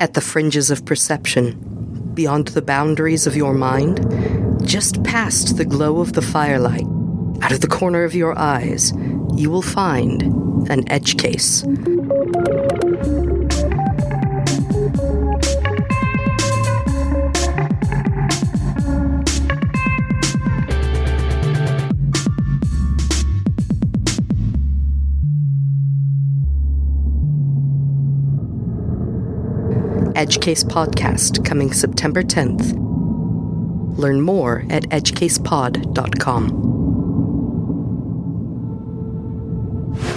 At the fringes of perception, beyond the boundaries of your mind, just past the glow of the firelight, out of the corner of your eyes, you will find an edge case. Edgecase Podcast coming September 10th. Learn more at edgecasepod.com.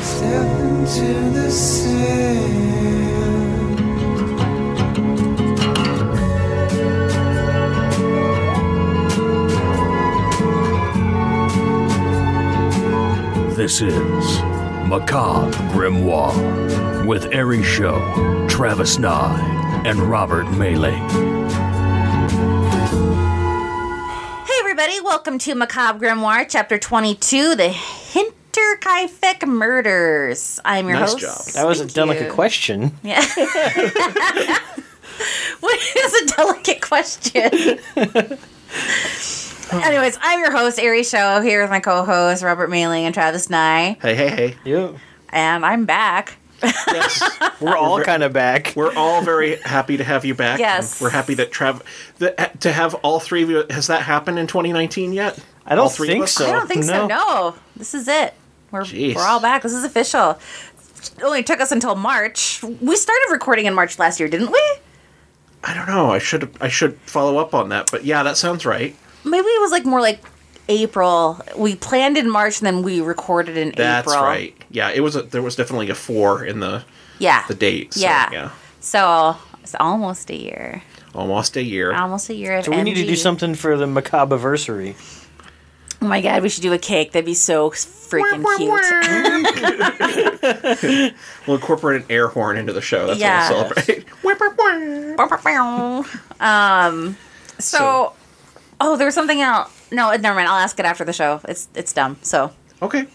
Step into the sand. This is Macabre Grimoire with Ari Show, Travis Nye, and Robert Melee. Hey, everybody, welcome to Macabre Grimoire, Chapter 22 The Hinterkaifeck Murders. I'm your Nice host. job. That was a Thank delicate you. question. Yeah. what is a delicate question? Anyways, I'm your host, Ari Show, here with my co host, Robert Mailing and Travis Nye. Hey, hey, hey. Yeah. And I'm back. Yes. We're all ver- kind of back. We're all very happy to have you back. Yes. We're happy that Trav that to have all three of you has that happened in 2019 yet? I don't three think so. I don't think so. No. No, this is it. We're, Jeez. we're all back. This is official. It only took us until March. We started recording in March last year, didn't we? I don't know. I should I should follow up on that, but yeah, that sounds right. Maybe it was like more like April. We planned in March and then we recorded in That's April. That's right. Yeah, it was a, there was definitely a 4 in the Yeah. the date. So, yeah. yeah. So it's almost a year. Almost a year. Almost a year of So we need to do something for the macabre anniversary. Oh my god, we should do a cake. That'd be so freaking cute. We'll incorporate an air horn into the show. That's Yeah. what we'll celebrate. Um. So, So- oh, there was something else. No, never mind. I'll ask it after the show. It's it's dumb. So Okay.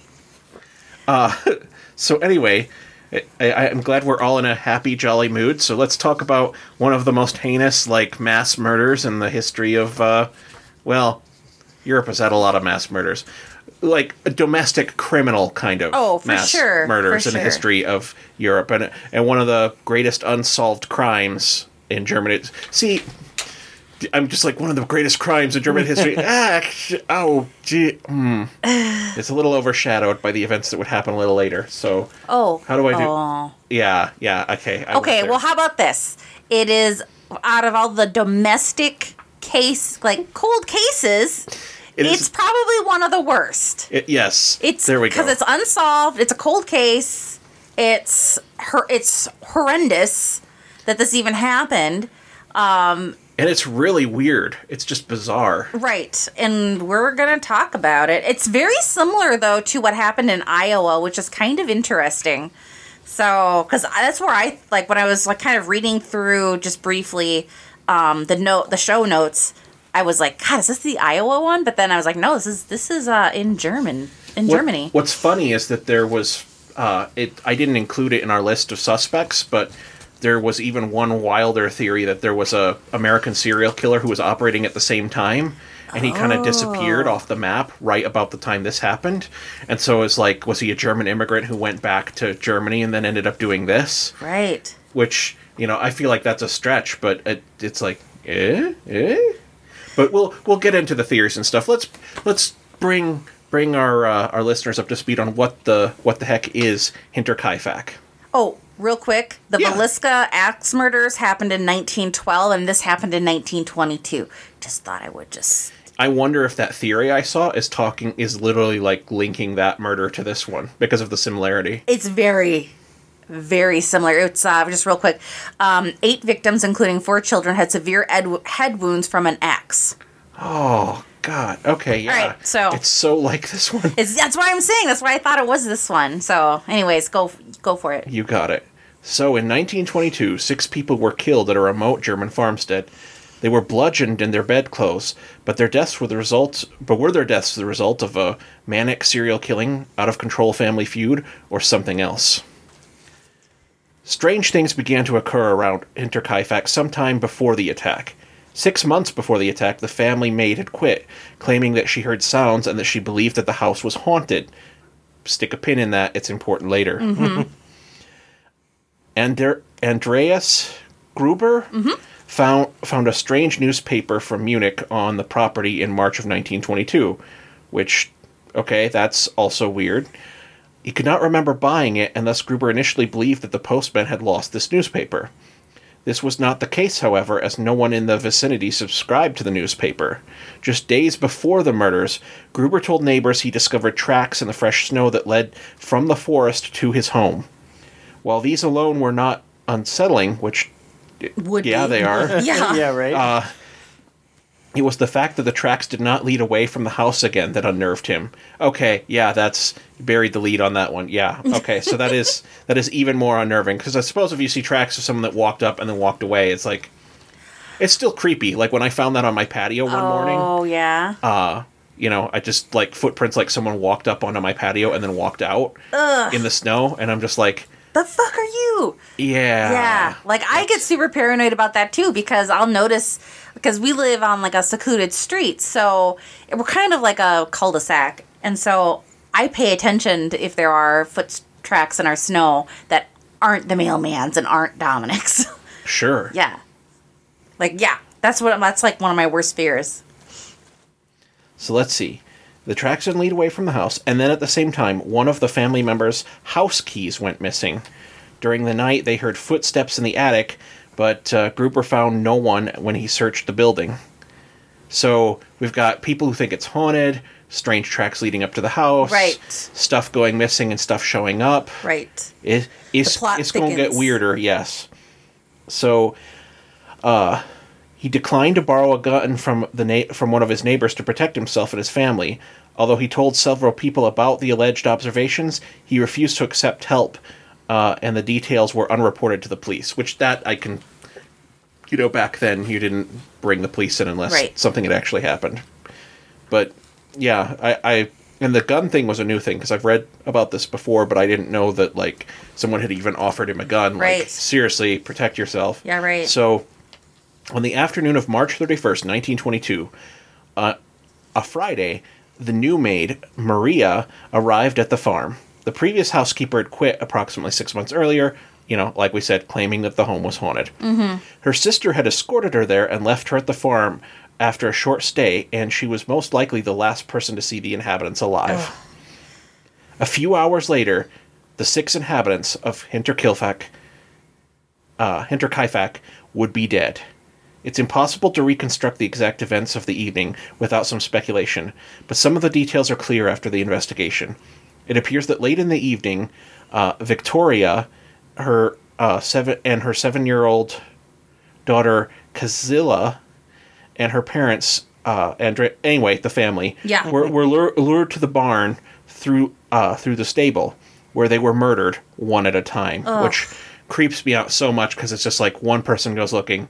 Uh, so anyway, I, I, I'm glad we're all in a happy, jolly mood. So let's talk about one of the most heinous, like, mass murders in the history of, uh, well, Europe has had a lot of mass murders. Like a domestic criminal kind of Oh, for mass sure, murders for in the history of Europe, and and one of the greatest unsolved crimes in Germany. See, I'm just like one of the greatest crimes in German history. ah, oh, gee, hmm. it's a little overshadowed by the events that would happen a little later. So, oh, How do I do- oh. yeah, yeah, okay. I Okay, well, how about this? It is out of all the domestic case, like cold cases. It is- it's probably one of the worst. It- yes, It's there we go. because it's unsolved. It's a cold case. It's her. It's horrendous that this even happened. And it's really weird. It's just bizarre. Right, and we're gonna talk about it. It's very similar though to what happened in Iowa, which is kind of interesting. So, because that's where I like when I was like kind of reading through just briefly um, the note, the show notes. I was like, God, is this the Iowa one? But then I was like, No, this is this is uh, in German, in What- Germany. What's funny is that there was uh, it. I didn't include it in our list of suspects, but there was even one wilder theory that there was a American serial killer who was operating at the same time, and he kind of disappeared Oh. off the map right about the time this happened. And so it's like, was he a German immigrant who went back to Germany and then ended up doing this? Right. Which you know, I feel like that's a stretch, but it, it's like, eh, eh. But we'll we'll get into the theories and stuff. Let's let's bring bring our uh, our listeners up to speed on what the what the heck is Hinterkaifeck. Oh, real quick, the Yeah. Villisca axe murders happened in 1912, and this happened in 1922. Just thought I would just. I wonder if that theory I saw is talking is literally like linking that murder to this one because of the similarity. It's very, very similar. It's uh, just real quick. Um, eight victims, including four children, had severe ed- head wounds from an axe. Oh God. Okay. Yeah. right, so- it's so like this one. That's why I'm saying. That's why I thought it was this one. So, anyways, go go for it. You got it. So in 1922, six people were killed at a remote German farmstead. They were bludgeoned in their bedclothes, but their deaths were the result. But were their deaths the result of a manic serial killing, out of control family feud, or something else? Strange things began to occur around Hinterkaifeck sometime before the attack. Six months before the attack, the family maid had quit, claiming that she heard sounds and that she believed that the house was haunted. Stick a pin in that, it's important later. Mm-hmm. Ander- Andreas Gruber mm-hmm. found found a strange newspaper from Munich on the property in March of 1922, which okay, that's also weird. He could not remember buying it, and thus Gruber initially believed that the postman had lost this newspaper. This was not the case, however, as no one in the vicinity subscribed to the newspaper. Just days before the murders, Gruber told neighbors he discovered tracks in the fresh snow that led from the forest to his home. While these alone were not unsettling, which Would yeah, be. they are. Yeah. yeah, right. Uh, It was the fact that the tracks did not lead away from the house again that unnerved him. Okay, yeah, that's buried the lead on that one. Yeah, okay, so that is that is even more unnerving because I suppose if you see tracks of someone that walked up and then walked away, it's like it's still creepy. Like when I found that on my patio one morning, Oh yeah. Uh you know, I just like footprints like someone walked up onto my patio and then walked out in the snow, and I'm just like, the fuck are you? yeah, Yeah, like I get super paranoid about that too because I'll notice because we live on like a secluded street, so we're kind of like a cul-de-sac, and so I pay attention to if there are foot tracks in our snow that aren't the mailman's and aren't Dominic's. sure, yeah, like yeah, that's what that's like one of my worst fears. So let's see. The tracks didn't lead away from the house, and then at the same time, one of the family members' house keys went missing. During the night, they heard footsteps in the attic, but uh, Gruber found no one when he searched the building. So we've got people who think it's haunted, strange tracks leading up to the house, Right. Stuff going missing and stuff showing up. Right. It, it's it's going to get weirder, yes. So, uh, he declined to borrow a gun from the na- from one of his neighbors to protect himself and his family. Although he told several people about the alleged observations, he refused to accept help, uh, and the details were unreported to the police. Which that I can, you know, back then you didn't bring the police in unless Right. something had actually happened. But yeah, I, I and the gun thing was a new thing because I've read about this before, but I didn't know that like someone had even offered him a gun. Like seriously, protect yourself. Yeah, right. So, on the afternoon of March thirty first, nineteen twenty two, uh, a Friday, the new maid Maria arrived at the farm. The previous housekeeper had quit approximately six months earlier. You know, like we said, claiming that the home was haunted. Mm-hmm. Her sister had escorted her there and left her at the farm after a short stay, and she was most likely the last person to see the inhabitants alive. A few hours later, the six inhabitants of Hinterkilfach, uh, Hinterkaifeck would be dead. It's impossible to reconstruct the exact events of the evening without some speculation, but some of the details are clear after the investigation. It appears that late in the evening, uh, Victoria, her uh, seven and her seven-year-old daughter Kazilla, and her parents, uh, Andre, anyway, the family, Yeah. were, were lure, lured to the barn through uh, through the stable, where they were murdered one at a time, which creeps me out so much because it's just like one person goes looking,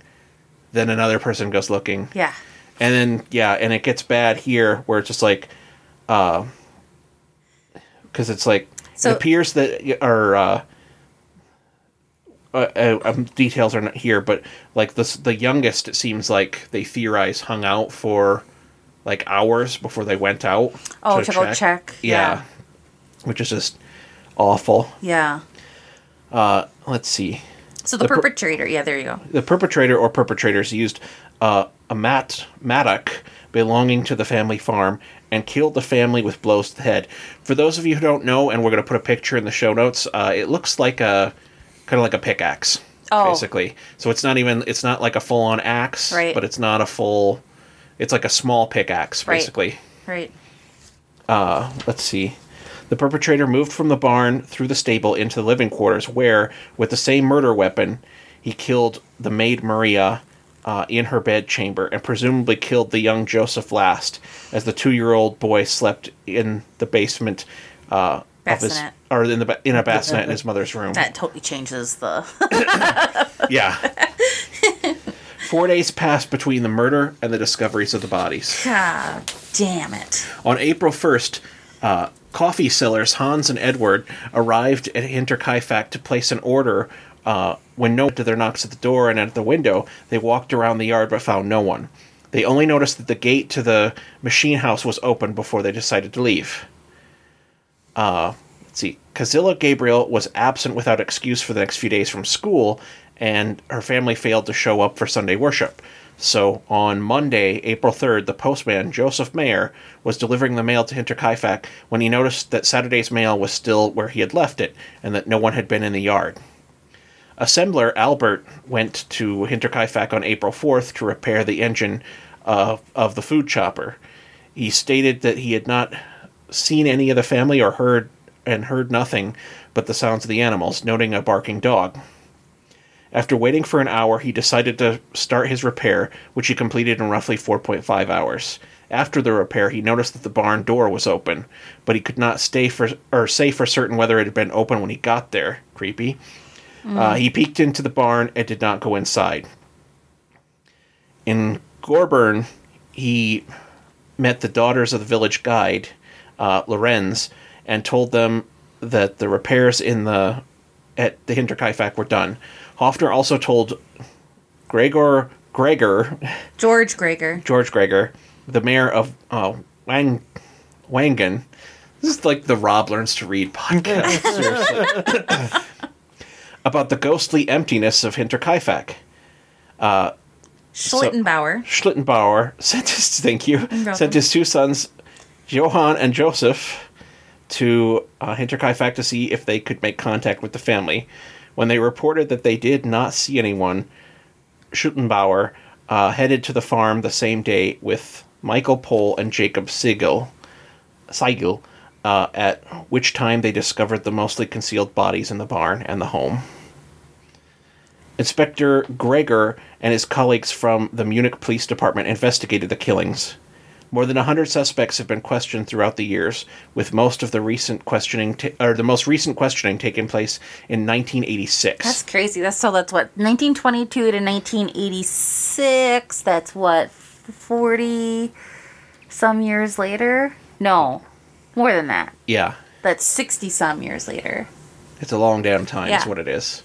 then another person goes looking, Yeah. and then yeah, and it gets bad here where it's just like, because it's like So- it appears that or uh, uh, uh, um, details are not here, but like the the youngest, it seems like they theorize hung out for like hours before they went out. Oh, to go check. Yeah. which is just awful. Yeah. Let's see. So the, The per- perpetrator, yeah, there you go. the perpetrator or perpetrators used uh, a mat mattock belonging to the family farm and killed the family with blows to the head. For those of you who don't know, and we're going to put a picture in the show notes, uh, it looks like a kind of like a pickaxe, Oh. basically. So it's not even it's not like a full on axe, Right. but it's not a full. It's like a small pickaxe, basically. Right. Right. let's see. The perpetrator moved from the barn through the stable into the living quarters, where, with the same murder weapon, he killed the maid Maria uh, in her bed chamber and presumably killed the young Joseph last, as the two-year-old boy slept in the basement uh, of his or in the in a bassinet in his mother's room. That totally changes the. Yeah. Four days passed between the murder and the discoveries of the bodies. God damn it. On April 1st, uh, coffee sellers Hans and Edward arrived at Hinterkaifeck to place an order Uh, when no one to their knocks at the door and at the window, they walked around the yard but found no one. They only noticed that the gate to the machine house was open before they decided to leave. Uh, let's see. Kazilla Gabriel was absent without excuse for the next few days from school, and her family failed to show up for Sunday worship. So on Monday, April 3rd, the postman, Joseph Mayer, was delivering the mail to Hinterkaifeck when he noticed that Saturday's mail was still where he had left it and that no one had been in the yard. Assembler Albert went to Hinterkaifeck on April 4th to repair the engine uh, of the food chopper. He stated that he had not seen any of the family or heard and heard nothing but the sounds of the animals, noting a barking dog. After waiting for an hour, he decided to start his repair, which he completed in roughly 4.5 hours. After the repair, he noticed that the barn door was open, but he could not stay for or say for certain whether it had been open when he got there. Creepy. Uh, he peeked into the barn and did not go inside. In Gorburn, he met the daughters of the village guide, uh, Lorenz, and told them that the repairs in the at the Hinterkaifeck were done. Hofner also told Gregor Gregor George Gregor. George Gregor, the mayor of uh, Wang Wangen. This is like the Rob learns to read podcast. About the ghostly emptiness of Hinterkaifeck. Schlittenbauer. Schlittenbauer sent his thank you sent his two sons, Johann and Joseph, to uh, Hinterkaifeck to see if they could make contact with the family. When they reported that they did not see anyone, Schlittenbauer uh, headed to the farm the same day with Michael Pohl and Jacob Siegel uh, at which time they discovered the mostly concealed bodies in the barn and the home. Inspector Greger and his colleagues from the Munich Police Department investigated the killings. More than 100 suspects have been questioned throughout the years, with most of the recent questioning ta- or the most recent questioning taking place in 1986. That's crazy. That's so that's what 1922 to 1986. That's what 40 some years later. No, more than that. yeah, That's 60 some years later. it's a long damn time. Is what it is.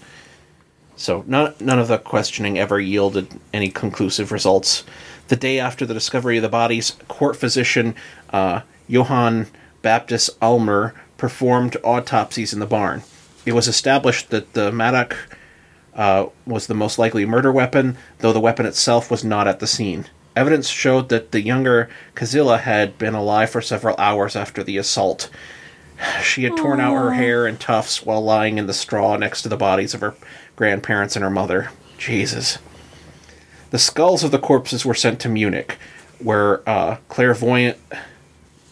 So none none of the questioning ever yielded any conclusive results. The day after the discovery of the bodies, court physician uh, Johann Baptist Ulmer performed autopsies in the barn. It was established that the mattock uh, was the most likely murder weapon, though the weapon itself was not at the scene. Evidence showed that the younger Kazilla had been alive for several hours after the assault. She had torn out her hair in tufts while lying in the straw next to the bodies of her grandparents and her mother. Jesus. The skulls of the corpses were sent to Munich, where uh, clairvoyant.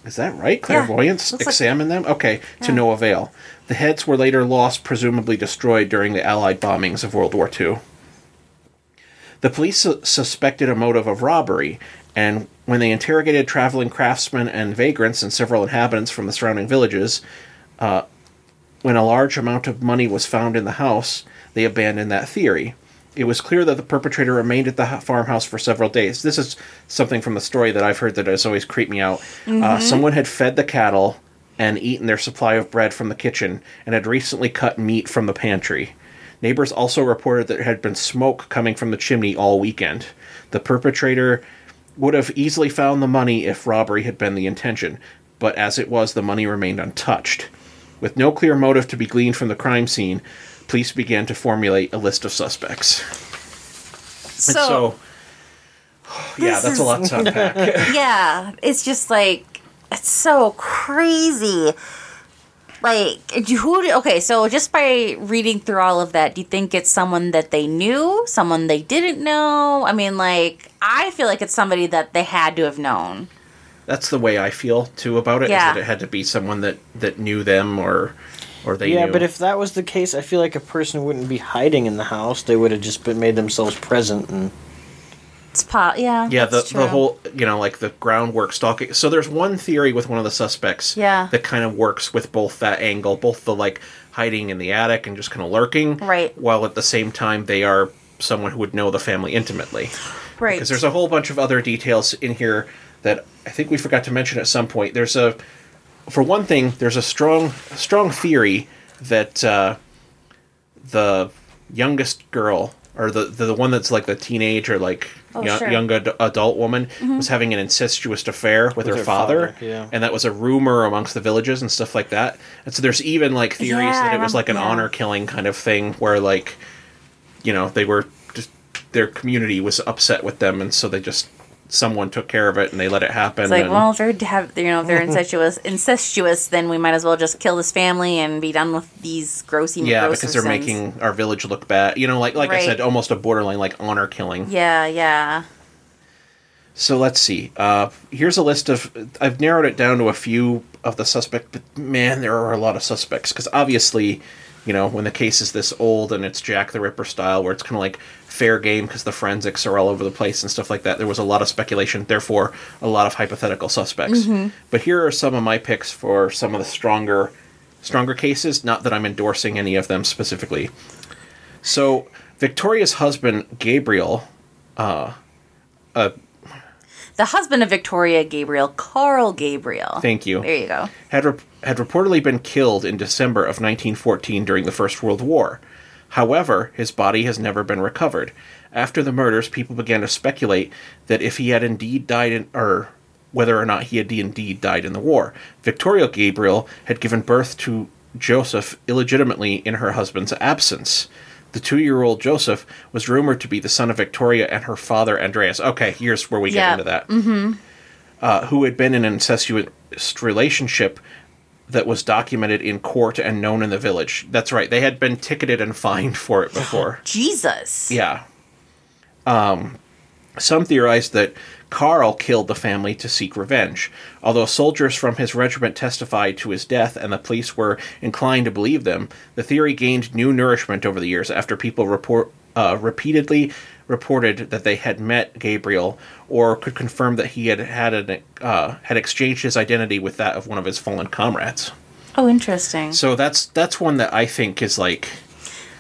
Is that right? Clairvoyants like- examined them? Okay, to no avail. The heads were later lost, presumably destroyed during the Allied bombings of World War II. The police su- suspected a motive of robbery, and when they interrogated traveling craftsmen and vagrants and several inhabitants from the surrounding villages, uh, when a large amount of money was found in the house, they abandoned that theory. It was clear that the perpetrator remained at the farmhouse for several days. This is something from the story that I've heard that has always creeped me out. Uh, someone had fed the cattle and eaten their supply of bread from the kitchen and had recently cut meat from the pantry. Neighbors also reported that there had been smoke coming from the chimney all weekend. The perpetrator would have easily found the money if robbery had been the intention, but as it was, the money remained untouched. With no clear motive to be gleaned from the crime scene, police began to formulate a list of suspects. So, so, yeah, this that's a lot to unpack. yeah, it's just like it's so crazy. Like who? Okay, so just by reading through all of that, do you think it's someone that they knew, someone they didn't know? I mean, like I feel like it's somebody that they had to have known. That's the way I feel too about it. Yeah. that it had to be someone that that knew them or or they yeah, knew. but if that was the case, I feel like a person wouldn't be hiding in the house. They would have just been made themselves present and It's po- yeah, Yeah, the, that's the whole, you know, like the groundwork stalking. So there's one theory with one of the suspects Yeah. that kind of works with both that angle, both the like hiding in the attic and just kind of lurking. Right. While at the same time, they are someone who would know the family intimately. right? Because there's a whole bunch of other details in here that I think we forgot to mention at some point. There's a, for one thing, there's a strong, strong theory that uh, the youngest girl or the, the the one that's like the teenage or like Oh, young, sure. young ad- adult woman was having an incestuous affair with, her, her father, father, yeah. and that was a rumor amongst the villages and stuff like that. And so there's even like theories Yeah, that I it was like an yeah. honor killing kind of thing where like you know they were just their community was upset with them, and so they just someone took care of it and they let it happen. It's like, and- well, if they're have you know if they're incestuous, incestuous, then we might as well just kill this family and be done with these grossy. yeah, because they're sins. making our village look bad. You know, like like I said, almost a borderline like honor killing. Yeah, yeah. So let's see. Uh, here's a list of. I've narrowed it down to a few of the suspects, but man, there are a lot of suspects because obviously, you know, when the case is this old and it's Jack the Ripper style, where it's kind of like fair game because the forensics are all over the place and stuff like that. There was a lot of speculation, therefore, a lot of hypothetical suspects. Mm-hmm. But here are some of my picks for some of the stronger, stronger cases. Not that I'm endorsing any of them specifically. So Victoria's husband Gabriel. Uh, uh, the husband of Victoria Gabriel, Carl Gabriel. Thank you. There you go. had rep- had reportedly been killed in December of 1914 during the First World War. However, his body has never been recovered. After the murders, people began to speculate that if he had indeed died in, or whether or not he had indeed died in the war. Victoria Gabriel had given birth to Joseph illegitimately in her husband's absence. The two-year-old Joseph was rumored to be the son of Victoria and her father Andreas. Okay, here's where we get into that uh, who had been in an incestuous relationship that was documented in court and known in the village. That's right. They had been ticketed and fined for it before. Jesus. yeah. Um, some theorized that Carl killed the family to seek revenge. Although soldiers from his regiment testified to his death and the police were inclined to believe them, the theory gained new nourishment over the years after people report uh, repeatedly reported that they had met Gabriel or could confirm that he had had an, uh, had exchanged his identity with that of one of his fallen comrades. Oh, interesting. So that's that's one that I think is like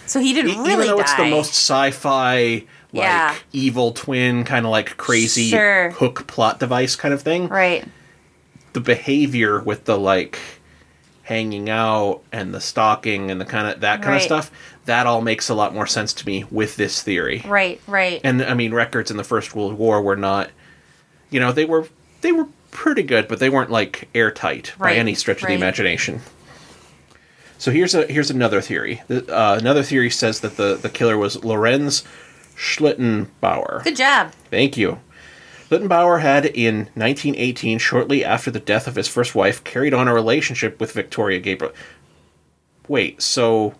So he didn't E- really even though die. it's the most sci-fi like Yeah. evil twin kind of like crazy Sure. hook plot device kind of thing right. the behavior with the like hanging out and the stalking and the kind of that kind of stuff that all makes a lot more sense to me with this theory Right. Right. and i mean records in the first world war were not you know they were they were pretty good but they weren't like airtight by any stretch of right. the imagination so here's a here's another theory The- uh, another theory says that the the killer was lorenz schlittenbauer Good job. Thank you. Littenbauer had, in 1918, shortly after the death of his first wife, carried on a relationship with Victoria Gabriel. Wait, so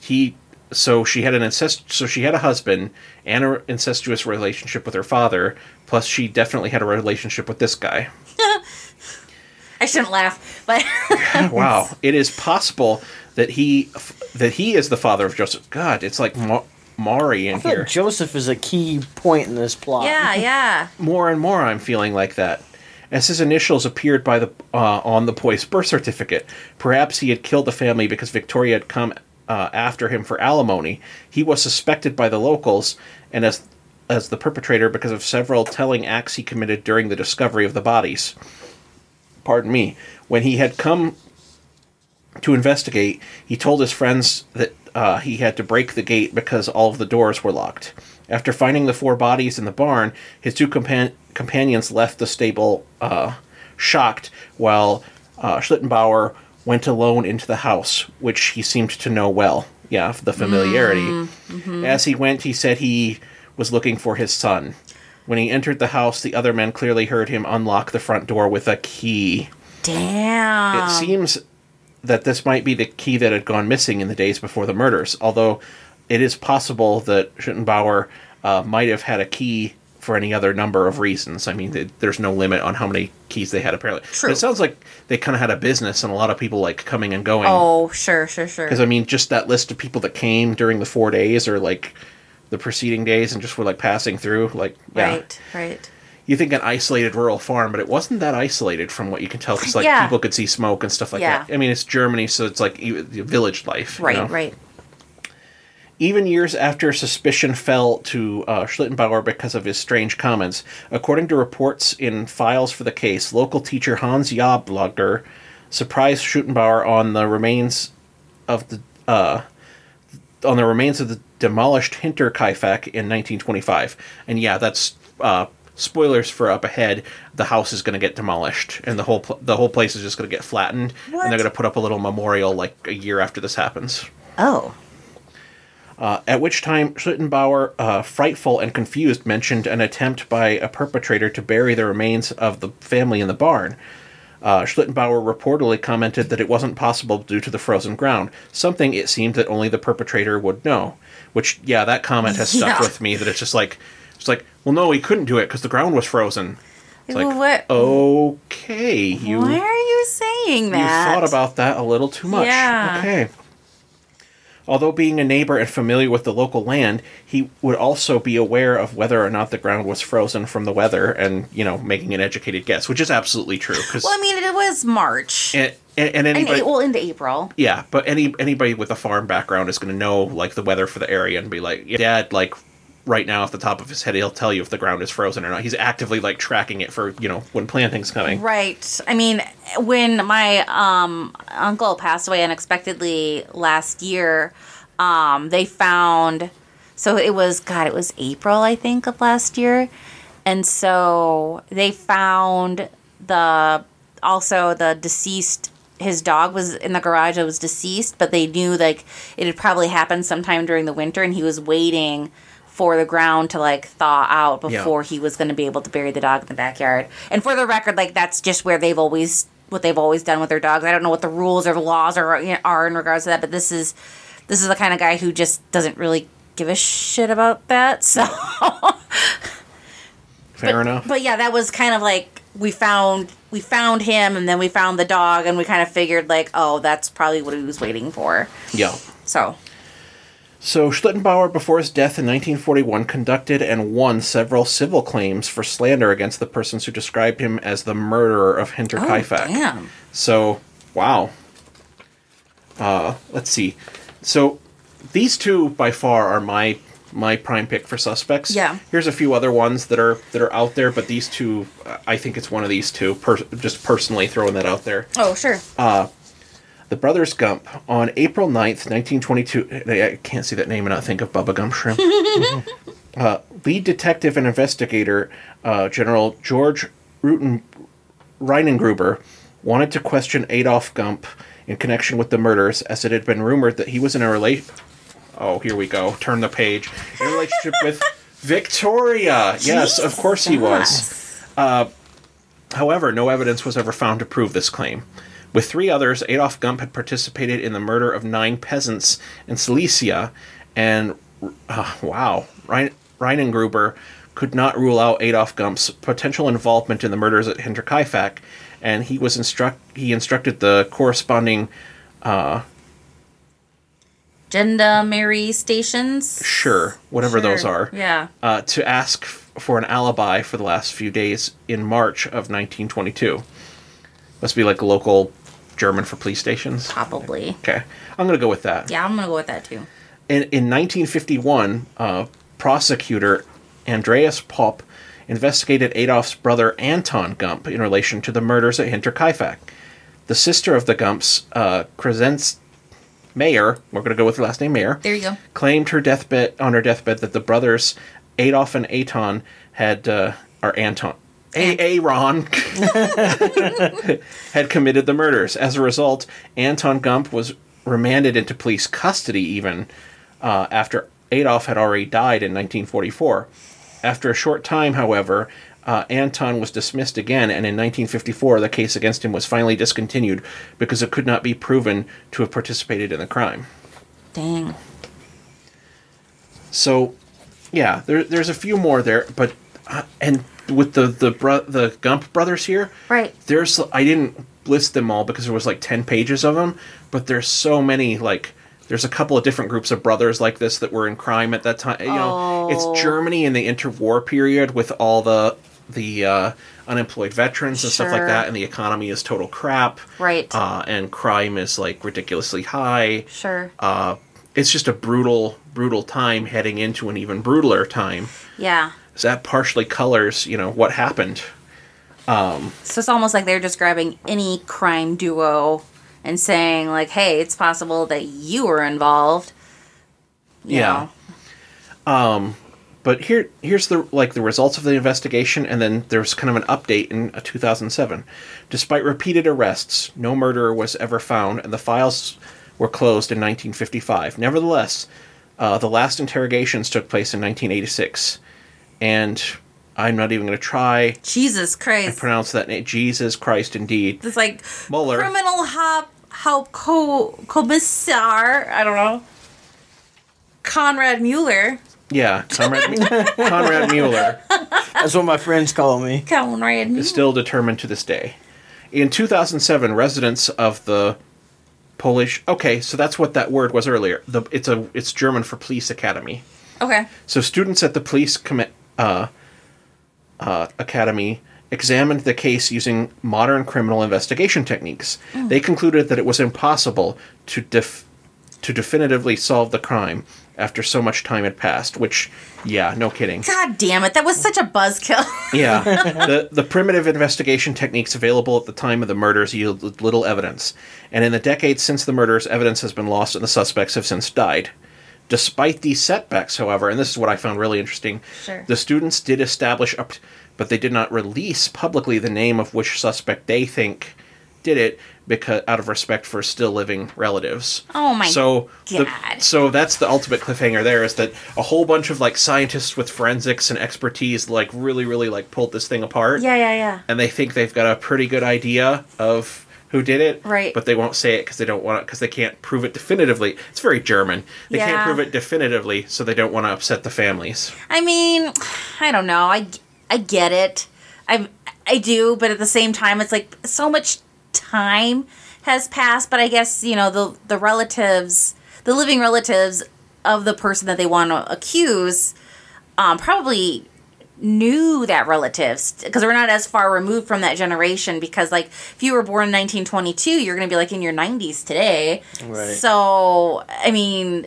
he, so she had an incest, so she had a husband and an incestuous relationship with her father. Plus, she definitely had a relationship with this guy. I shouldn't laugh, but wow, it is possible that he, that he is the father of Joseph. God, it's like Ma- Maury in I feel here. like Joseph is a key point in this plot. yeah, yeah. more and more I'm feeling like that. As his initials appeared by the uh, on the boy's birth certificate, perhaps he had killed the family because Victoria had come uh, after him for alimony. He was suspected by the locals, and as as the perpetrator because of several telling acts he committed during the discovery of the bodies. Pardon me. When he had come to investigate, he told his friends that uh, he had to break the gate because all of the doors were locked. After finding the four bodies in the barn, his two compan- companions left the stable uh, shocked, while uh, Schlittenbauer went alone into the house, which he seemed to know well. Yeah, the familiarity. As he went, he said he was looking for his son. When he entered the house, the other men clearly heard him unlock the front door with a key. Damn. It seems that this might be the key that had gone missing in the days before the murders, although it is possible that Schlittenbauer uh, might have had a key for any other number of reasons. I mean, th- there's no limit on how many keys they had apparently. True. But it sounds like they kind of had a business and a lot of people like coming and going. Oh, sure, sure, sure. Because I mean, just that list of people that came during the four days or like the preceding days and just were like passing through, like yeah. Right, right. You think an isolated rural farm, but it wasn't that isolated from what you can tell. Because like Yeah. people could see smoke and stuff like Yeah. that. I mean, it's Germany, so it's like village life. you Right, know? right. Even years after suspicion fell to uh, Schlittenbauer because of his strange comments, according to reports in files for the case, local teacher Hans Jablogger surprised Schlittenbauer on the remains of the uh, on the remains of the demolished Hinterkaifeck in 1925. And yeah, that's uh, spoilers for up ahead. The house is going to get demolished, and the whole pl- the whole place is just going to get flattened, What? and they're going to put up a little memorial like a year after this happens. Oh. Uh, at which time Schlittenbauer, uh, frightful and confused, mentioned an attempt by a perpetrator to bury the remains of the family in the barn. Uh, Schlittenbauer reportedly commented that it wasn't possible due to the frozen ground, something it seemed that only the perpetrator would know. Which, yeah, that comment has stuck Yeah. with me. That it's just like, it's like, well, no, he couldn't do it because the ground was frozen. It's like, What- okay, you Why are you saying that? you thought about that a little too much. Yeah. Okay. Although being a neighbor and familiar with the local land, he would also be aware of whether or not the ground was frozen from the weather and, you know, making an educated guess, which is absolutely true. Cause, Well, I mean, it was March. and, and, and and anybody, it, well, into April. yeah, but any anybody with a farm background is going to know, like, the weather for the area and be like, yeah, Dad, like, right now off the top of his head, he'll tell you if the ground is frozen or not. He's actively, like, tracking it for, you know, when planting's coming. Right. I mean, when my um, uncle passed away unexpectedly last year, um, they found. So it was God. It was April, I think, of last year, and so they found the also the deceased. His dog was in the garage. It was deceased, but they knew like it had probably happened sometime during the winter, and he was waiting for the ground to like thaw out Yeah. before he was going to be able to bury the dog in the backyard. And for the record, like that's just where they've always what they've always done with their dogs. I don't know what the rules or the laws are are in regards to that, but this is this is the kind of guy who just doesn't really give a shit about that. So, Fair enough. but yeah, that was kind of like we found we found him, and then we found the dog, and we kind of figured like, oh, that's probably what he was waiting for. yeah. So So Schlittenbauer, before his death in 1941, conducted and won several civil claims for slander against the persons who described him as the murderer of oh, Hinterkaifeck. damn. So, wow. Uh, let's see. So, these two by far are my my prime pick for suspects. Yeah. Here's a few other ones that are that are out there, but these two, uh, I think it's one of these two. Per- just personally throwing that out there. Oh, sure. The Brothers Gump on April 9th, 1922. I can't see that name and not think of Bubba Gump Shrimp. uh, lead detective and investigator uh, General George Ruten, Reinengruber wanted to question Adolf Gump in connection with the murders, as it had been rumored that he was in a relate. Oh, here we go. Turn the page. In a relationship with Victoria. Yes, of course he was. However, no evidence was ever found to prove this claim. With three others, Adolf Gump had participated in the murder of nine peasants in Silesia, and uh, wow, Rein- Reinengruber could not rule out Adolf Gump's potential involvement in the murders at Hinterkaifeck, and he was instruct he instructed the corresponding Gendarmerie stations. sure whatever those are Yeah. uh, to ask f- for an alibi for the last few days in March of 1922. Must be like local German for police stations. Probably. Okay, I'm gonna go with that. Yeah, I'm gonna go with that too. In, in 1951, uh, prosecutor Andreas Popp investigated Adolf's brother Anton Gump in relation to the murders at Hinterkaifeck. The sister of the Gumps, uh, Crescens Mayer, we're going to go with the last name Mayer, There you go. claimed her deathbed on her deathbed that the brothers Adolf and Aton had, uh, or Anton, Aaron had committed the murders. As a result, Anton Gump was remanded into police custody even uh, after Adolf had already died in 1944. After a short time, however, uh, Anton was dismissed again, and in 1954, the case against him was finally discontinued because it could not be proven to have participated in the crime. Dang. So, yeah, there, there's a few more there, but uh, and with the the bro- the Gump brothers here, Right. there's I didn't list them all because there was like 10 pages of them but there's so many like there's a couple of different groups of brothers like this that were in crime at that time you know Oh. it's germany in the interwar period with all the the uh, unemployed veterans and stuff like that and the economy is total crap Right. uh, and crime is like ridiculously high Sure. uh, it's just a brutal brutal time heading into an even brutaler time yeah. So that partially colors you know what happened um, So it's almost like they're just grabbing any crime duo and saying like, "Hey, it's possible that you were involved." you Yeah. know. But here, here's the like the results of the investigation, and then there's kind of an update in uh, 2007. Despite repeated arrests, no murderer was ever found, and the files were closed in 1955. Nevertheless, uh, the last interrogations took place in 1986, and I'm not even going to try Jesus Christ. I pronounce that name. Jesus Christ, indeed. It's like Mueller. criminal hop help co commissar. I don't know. Conrad Mueller. Yeah, Conrad, Conrad Mueller. That's what my friends call me. Conrad Mueller. is still determined to this day. In 2007, residents of the Polish okay, so that's what that word was earlier. The it's a it's German for police academy. Okay. So students at the police commi- uh, uh, academy examined the case using modern criminal investigation techniques. They concluded that it was impossible to def- to definitively solve the crime after so much time had passed. Which, yeah, no kidding. God damn it. That was such a buzzkill. Yeah, the the primitive investigation techniques available at the time of the murders yielded little evidence, and in the decades since the murders, evidence has been lost, and the suspects have since died. Despite these setbacks, however, and this is what I found really interesting, Sure. the students did establish, a, but they did not release publicly the name of which suspect they think did it because out of respect for still living relatives. Oh my so the- God. so that's the ultimate cliffhanger there is that a whole bunch of like scientists with forensics and expertise like really really like pulled this thing apart yeah, yeah, yeah. and they think they've got a pretty good idea of who did it Right. but they won't say it because they don't want it because they can't prove it definitively it's very german they can't prove it definitively so they don't want to upset the families I mean, I don't know. I, I get it. I I do, but at the same time, it's like so much time has passed. But I guess you know the the relatives, the living relatives of the person that they want to accuse, um, probably knew that relatives because we're not as far removed from that generation because like if you were born in 1922 you're going to be like in your 90s today. Right. so i mean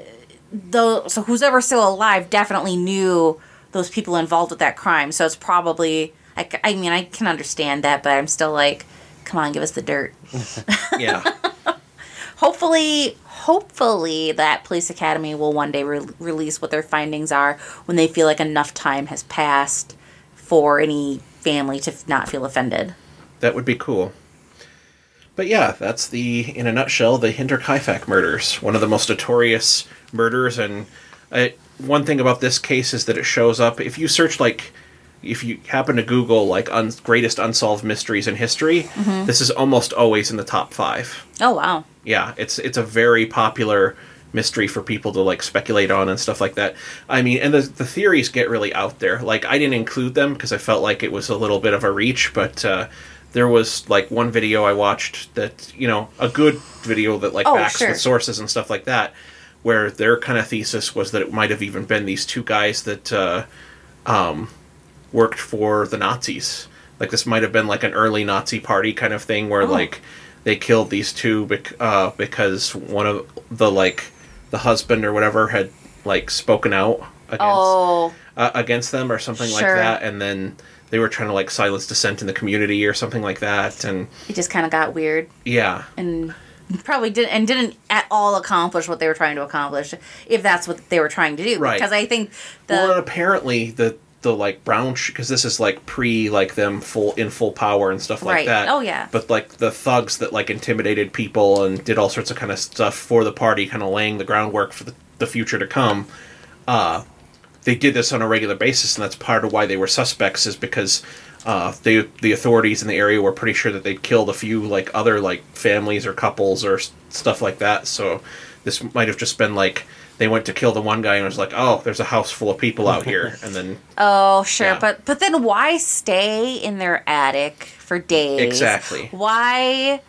though so who's ever still alive definitely knew those people involved with that crime. So it's probably I, I mean i can understand that but i'm still like come on give us the dirt. Yeah hopefully hopefully that police academy will one day re- release what their findings are when they feel like enough time has passed for any family to f- not feel offended. That would be cool. But yeah that's the in a nutshell the hinterkaifeck murders. One of the most notorious murders and uh, one thing about this case is that it shows up if you search like if you happen to google like un- greatest unsolved mysteries in history this is almost always in the top five. Oh wow. Yeah it's it's a very popular mystery for people to like speculate on and stuff like that. I mean and the, the theories get really out there. Like i didn't include them because i felt like it was a little bit of a reach but uh, there was like one video i watched that you know a good video that like Oh, backs sure. with sources and stuff like that where their kind of thesis was that it might have even been these two guys that uh, um, worked for the nazis. Like this might have been like an early nazi party kind of thing where Oh. like they killed these two bec- uh, because one of the like the husband or whatever had like spoken out against oh. uh, against them or something like that. And then they were trying to like silence dissent in the community or something like that. And it just kind of got weird. Yeah. And probably didn't and didn't at all accomplish what they were trying to accomplish if that's what they were trying to do. Right. because i think the well apparently the the like brown because this is like pre like them full in full power and stuff like Right. that Oh, yeah. but like the thugs that like intimidated people and did all sorts of kind of stuff for the party kind of laying the groundwork for the, the future to come uh they did this on a regular basis and that's part of why they were suspects is because uh, they the authorities in the area were pretty sure that they'd killed a few like other like families or couples or s- stuff like that so this might have just been like they went to kill the one guy and was like oh there's a house full of people out here and then oh sure Yeah. but but then why stay in their attic for days Exactly. why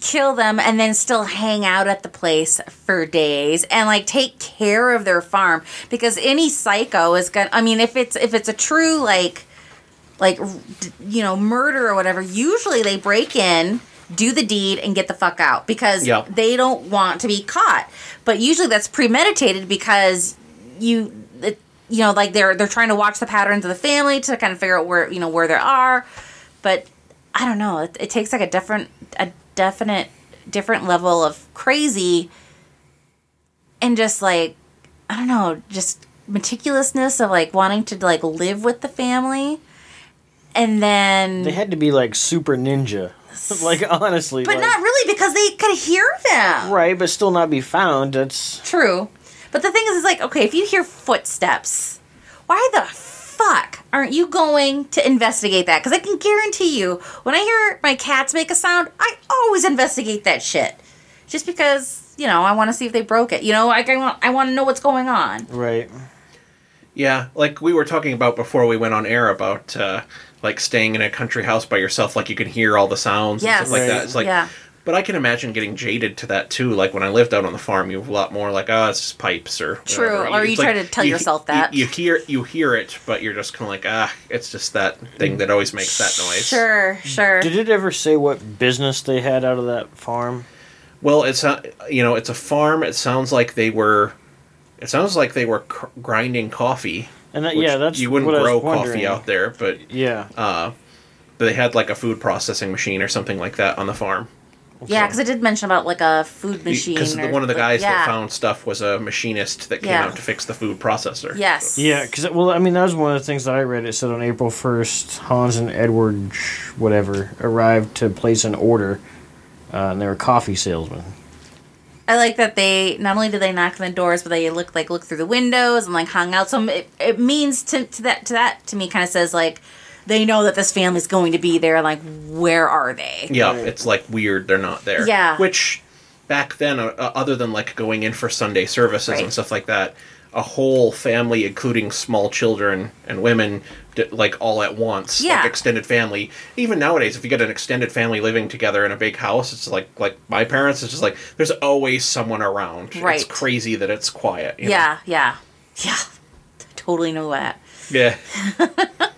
kill them and then still hang out at the place for days and like take care of their farm because any psycho is gonna i mean if it's if it's a true like like you know murder or whatever usually they break in do the deed and get the fuck out because Yep. they don't want to be caught but usually that's premeditated because you it, you know like they're they're trying to watch the patterns of the family to kind of figure out where you know where they are but i don't know it, it takes like a different a definite different level of crazy and just like I don't know, just meticulousness of like wanting to like live with the family. And then They had to be like super ninja. like honestly. But like- not really because they could hear them. Right, but still not be found. That's True. But the thing is, is like, okay, if you hear footsteps, why the fuck aren't you going to investigate that? Because I can guarantee you, when I hear my cats make a sound, I always investigate that shit. Just because, you know, I want to see if they broke it. You know, like I want, I want to know what's going on. right. Yeah, like we were talking about before we went on air about uh, like staying in a country house by yourself, like you can hear all the sounds and stuff like Right. that. It's like, Yeah. but I can imagine getting jaded to that too. Like when I lived out on the farm, you have a lot more like, oh, it's just pipes or True, whatever. or you It's try like- to tell you- yourself you- that. you, hear you hear it, but you're just kind of like, ah, it's just that thing that always makes that noise. Sure, sure. Did it ever say what business they had out of that farm? Well, it's not. You know, it's a farm. It sounds like they were. It sounds like they were cr- grinding coffee. And that, which yeah, that's you wouldn't what I was grow coffee out there, but Yeah. uh, but they had like a food processing machine or something like that on the farm. yeah, because I did mention about like a food machine. Because or, one of the like, guys yeah. that found stuff was a machinist that came Yeah. out to fix the food processor. Yes. Yeah, because well, I mean, that was one of the things that I read. It said on April first, Hans and Edward, whatever, arrived to place an order, uh, and they were coffee salesmen. I like that they not only did they knock on the doors, but they look like look through the windows and like hung out. So it, it means to, to that to that to me kind of says like they know that this family's going to be there. Like where are they? Yeah, it's like weird they're not there. Yeah. Which back then, uh, uh, other than like going in for Sunday services Right. and stuff like that, a whole family, including small children and women, d- like all at once, Yeah. like extended family. Even nowadays, if you get an extended family living together in a big house, it's like like my parents. It's just like there's always someone around. Right. It's crazy that it's quiet. you know? Yeah, yeah, yeah. Totally know that. Yeah.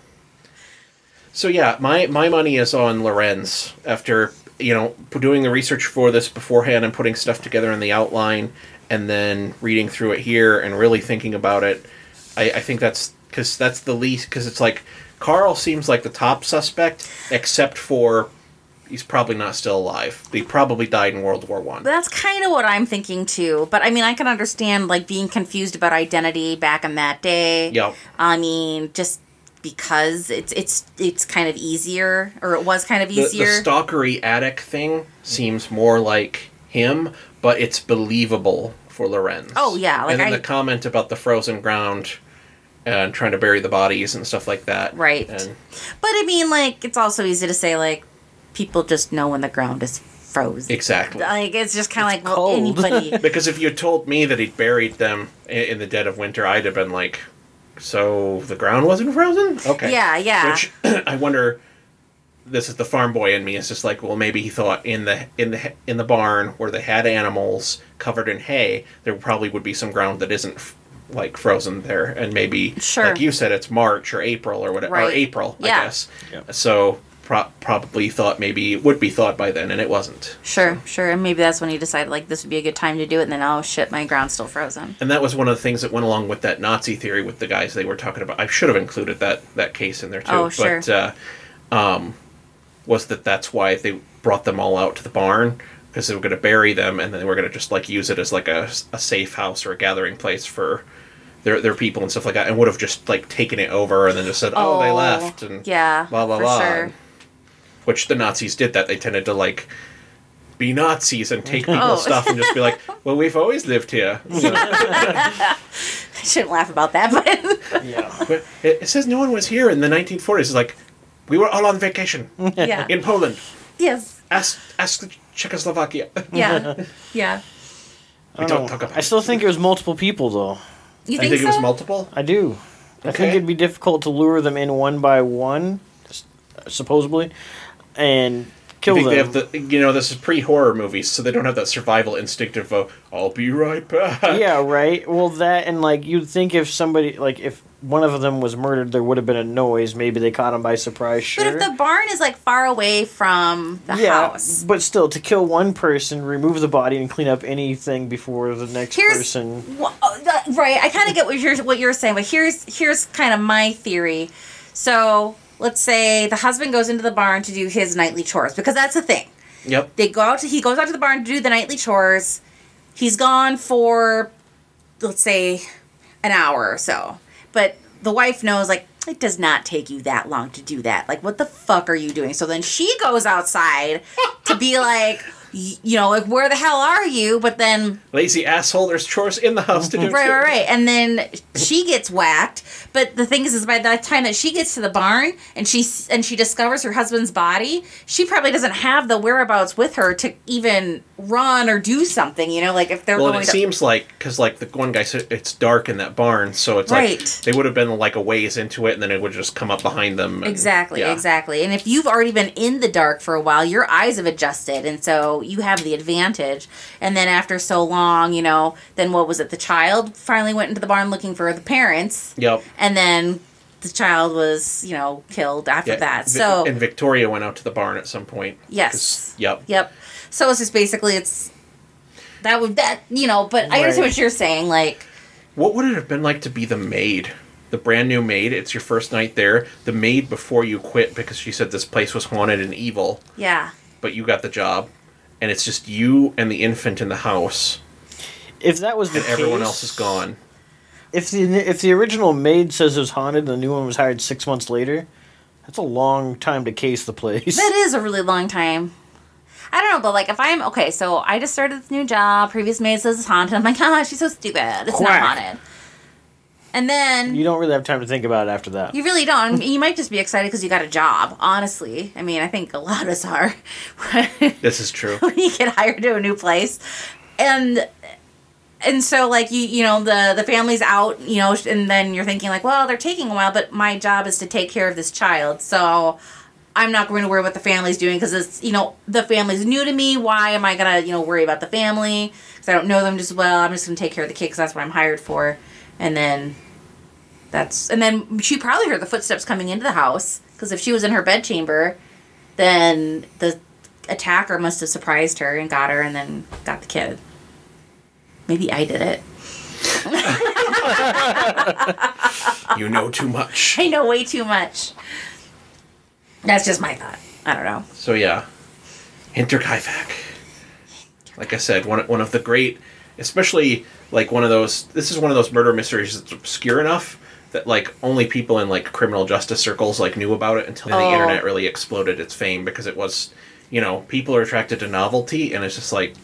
so yeah, my my money is on Lorenz after you know doing the research for this beforehand and putting stuff together in the outline, and then reading through it here and really thinking about it. I, I think that's because that's the least because it's like Carl seems like the top suspect, except for he's probably not still alive. He probably died in World War One. That's kind of what I'm thinking too. But I mean, I can understand like being confused about identity back in that day. Yep. I mean, just because it's it's it's kind of easier, or it was kind of The, the stalkery attic thing seems more like him, but it's believable for Lorenz. Oh, yeah, like and then I- the comment about the frozen ground and trying to bury the bodies and stuff like that. Right. And But I mean, like, it's also easy to say, like, people just know when the ground is frozen. exactly. Like, it's just kind of like, well, cold. anybody. because if you told me that he'd buried them in the dead of winter, I'd have been like, "So the ground wasn't frozen?" Okay. Yeah, yeah. Which I wonder. This is the farm boy in me. It's just like, well, maybe he thought in the in the in the barn where they had animals covered in hay, there probably would be some ground that isn't f- like frozen there, and maybe Sure. like you said, it's March or April or whatever, or Right. April, Yeah. I guess. Yep. So pro- probably thought maybe it would be thawed by then, and it wasn't. Sure, sure. And maybe that's when he decided, like, this would be a good time to do it. And then, oh, shit, my ground's still frozen. And that was one of the things that went along with that Nazi theory with the guys they were talking about. I should have included that that case in there too. Oh, sure. But uh, um, was that that's why they brought them all out to the barn because they were going to bury them and then they were going to just like use it as like a, a safe house or a gathering place for their their people and stuff like that, and would have just like taken it over and then just said, "Oh, they Oh, left," and yeah, blah blah blah. sure. Which the Nazis did that. They tended to like. Be Nazis and take people's Oh. stuff and just be like, "Well, we've always lived here." You know? I shouldn't laugh about that, but Yeah. But it, it says no one was here in the 1940s. It's like we were all on vacation yeah. in Poland. Yes. Ask ask Czechoslovakia. Yeah. Yeah. we I don't know. talk about. I still think it was multiple people, though. You I think, think so? it was multiple. I do. I think it'd be difficult to lure them in one by one, supposedly, and I kill think them. they have the you know this is pre horror movies, so they don't have that survival instinct of uh, I'll be right back. yeah, right. Well, that and like you'd think if somebody like if one of them was murdered, there would have been a noise. Maybe they caught him by surprise. Sure. But if the barn is like far away from the yeah, house, but still, to kill one person, remove the body, and clean up anything before the next Here's- person. Well, uh, right? I kind of get what you're what you're saying, but here's here's kind of my theory. So let's say the husband goes into the barn to do his nightly chores because that's the thing. Yep. They go out to he goes out to the barn to do the nightly chores. He's gone for let's say an hour or so. But the wife knows, like, it does not take you that long to do that. Like, what the fuck are you doing? So then she goes outside to be like, you know, like, where the hell are you? But then Lazy asshole. There's chores in the house to do. Right, too. right, right. And then she gets whacked. But the thing is, is by the time that she gets to the barn and she and she discovers her husband's body, she probably doesn't have the whereabouts with her to even run or do something. You know, like if they're Well, going it to. seems like because like the one guy said it's dark in that barn, so it's Right. like they would have been like a ways into it, and then it would just come up behind them. and- Exactly, yeah. exactly. And if you've already been in the dark for a while, your eyes have adjusted, and so you have the advantage. And then after so long, you know, then what was it? The child finally went into the barn looking for the parents, Yep. and then the child was, you know, killed after Yeah. that. So and Victoria went out to the barn at some point. Yes. Yep. Yep. So it's just basically it's that would that you know, but I understand what you're saying. Like, What would it have been like to be the maid? The brand new maid. It's your first night there. The maid before you quit because she said this place was haunted and evil, yeah, but you got the job, and it's just you and the infant in the house, If that was the and everyone else is gone. If the if the original maid says it was haunted and the new one was hired six months later, that's a long time to case the place. that is a really long time. I don't know, but like if I'm okay, so I just started this new job. Previous maid says it's haunted. I'm like, ah, she's so stupid. It's Quack. not haunted. And then You don't really have time to think about it after that. You really don't. I mean, you might just be excited because you got a job. Honestly, I mean, I think a lot of us are This is true. when you get hired to a new place, and and so like you you know the the family's out, you know, and then you're thinking like, well, they're taking a while, but my job is to take care of this child, so. I'm not going to worry what the family's doing because it's you know the family's new to me. Why am I gonna you know worry about the family? Because I don't know them just well. I'm just gonna take care of the kid because that's what I'm hired for. And then that's and then she probably heard the footsteps coming into the house because if she was in her bedchamber, then the attacker must have surprised her and got her and then got the kid. Maybe I did it. You know too much. I know way too much. That's just my thought. I don't know. So yeah, Hinterkaifeck. Like I said, one one of the great, especially like one of those. This is one of those murder mysteries that's obscure enough that like only people in like criminal justice circles like knew about it until Oh. the internet really exploded its fame because it was, you know, people are attracted to novelty and it's just like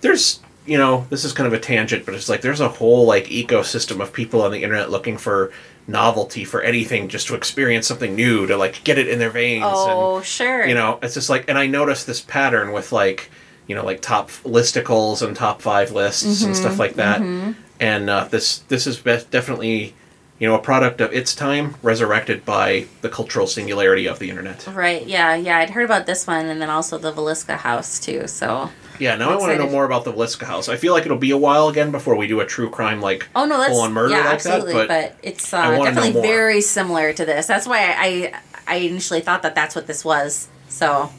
there's you know this is kind of a tangent but it's like there's a whole like ecosystem of people on the internet looking for novelty for anything just to experience something new to like get it in their veins Oh, and sure. you know it's just like and i noticed this pattern with like you know like top listicles and top five lists and Mm-hmm, stuff like that and uh, this this is definitely you know a product of its time resurrected by the cultural singularity of the internet Right. Yeah. Yeah. I'd heard about this one and then also the Villisca house too. So. yeah now i I'm want to know more about the Villisca house i feel like it'll be a while again before we do a true crime like Oh no, that's full-on murder yeah, like absolutely. that but, it's I uh, wanna know definitely more. very similar to this. That's why I, I I initially thought that that's what this was. So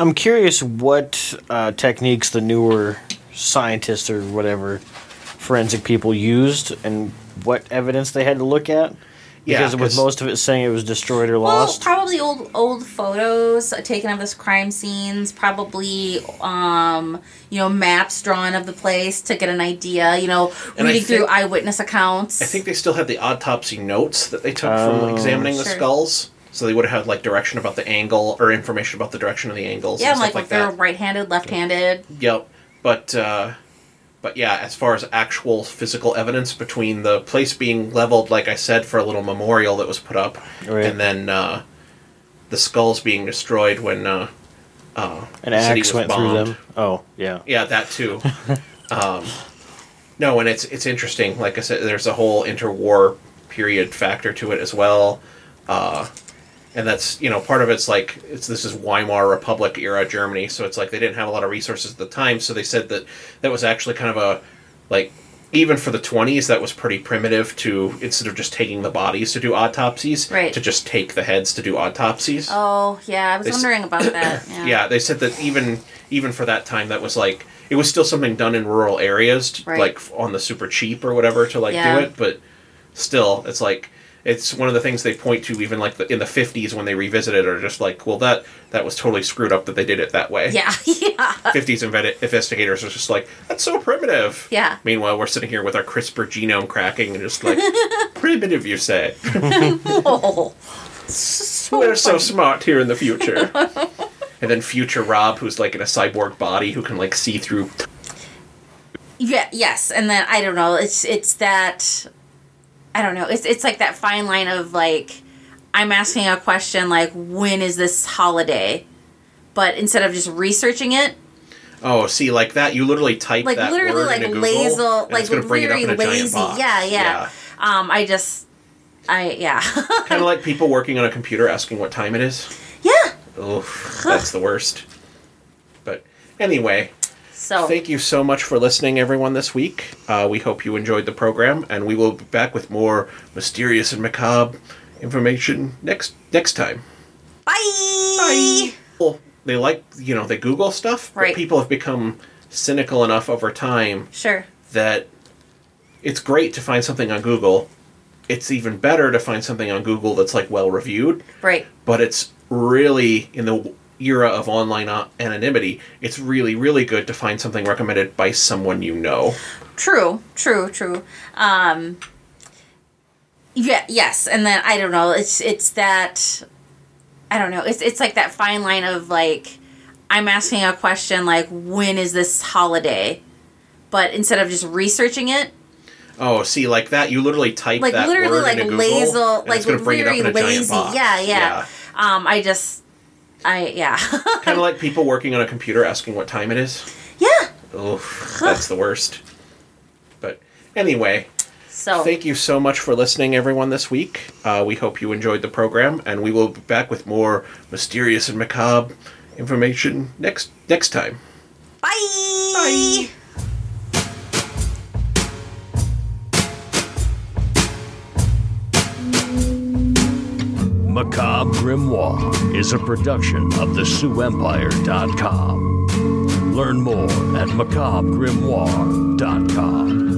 I'm curious what uh, techniques the newer scientists or whatever forensic people used and what evidence they had to look at. Yeah, Because with 'cause- most of it saying it was destroyed or well, lost. probably old old photos taken of this crime scenes. Probably um you know maps drawn of the place to get an idea. You know And I reading through eyewitness accounts. I think they still have the autopsy notes that they took from Oh. examining the skulls. So they would have had like direction about the angle or information about the direction of the angles yeah, and like, stuff like, if they're right-handed, left-handed. Yep. But uh but yeah, as far as actual physical evidence between the place being leveled, like I said, for a little memorial that was put up, Right. and then uh, the skulls being destroyed when uh, uh, An axe went through them. Oh, yeah. Yeah, that too. um, no, and it's it's interesting. Like I said, there's a whole interwar period factor to it as well, uh, and that's you know part of it's like it's this is Weimar Republic era Germany, so it's like they didn't have a lot of resources at the time, so they said that that was actually kind of a like even for the 20s that was pretty primitive to instead of just taking the bodies to do autopsies Right. to just take the heads to do autopsies Oh yeah, I was They s- wondering about that. Yeah. yeah, they said that even even for that time, that was like it was still something done in rural areas, to, Right. like on the super cheap or whatever to like Yeah. do it. But still, it's like it's one of the things they point to even like the, in the 50s when they revisit it are just like well that that was totally screwed up that they did it that way Yeah, yeah. 50s invet- investigators are just like that's so primitive Yeah. meanwhile we're sitting here with our crispr genome cracking and just like primitive you say Oh, so we're so smart here in the future and then future rob who's like in a cyborg body who can like see through Yeah, yes, and then I don't know. It's it's that I don't know. It's it's like that fine line of like I'm asking a question like when is this holiday, but instead of just researching it, oh see like that you literally type like that literally word like into Google, lazy, like it's gonna bring it up very in a giant lazy. box. Yeah, yeah. Um, I just, I yeah, kind of like people working on a computer asking what time it is yeah. Oof, that's the worst. But anyway, So thank you so much for listening, everyone, this week. Uh, we hope you enjoyed the program, and we will be back with more mysterious and macabre information next next time. bye. Bye. Well, they like you know they Google stuff, but Right. people have become cynical enough over time Sure. that it's great to find something on Google. It's even better to find something on Google that's like well reviewed. Right. but it's really in the era of online a- anonymity it's really really good to find something recommended by someone you know True, true, true. Um yeah, yes, and then I don't know, it's it's that I don't know, it's it's like that fine line of like I'm asking a question like when is this holiday? But instead of just researching it, oh see like that you literally type like that literally word like into Google, lazy, like it's going to bring it up very in a giant lazy. box. Yeah, yeah. Um I just I yeah. kind of like people working on a computer asking what time it is yeah. Oof, that's the worst but anyway So thank you so much for listening everyone this week uh, we hope you enjoyed the program and we will be back with more mysterious and macabre information next next time Bye. bye. Macabre Grimoire is a production of the SueEmpire.com. Learn more at macabregrimoire.com.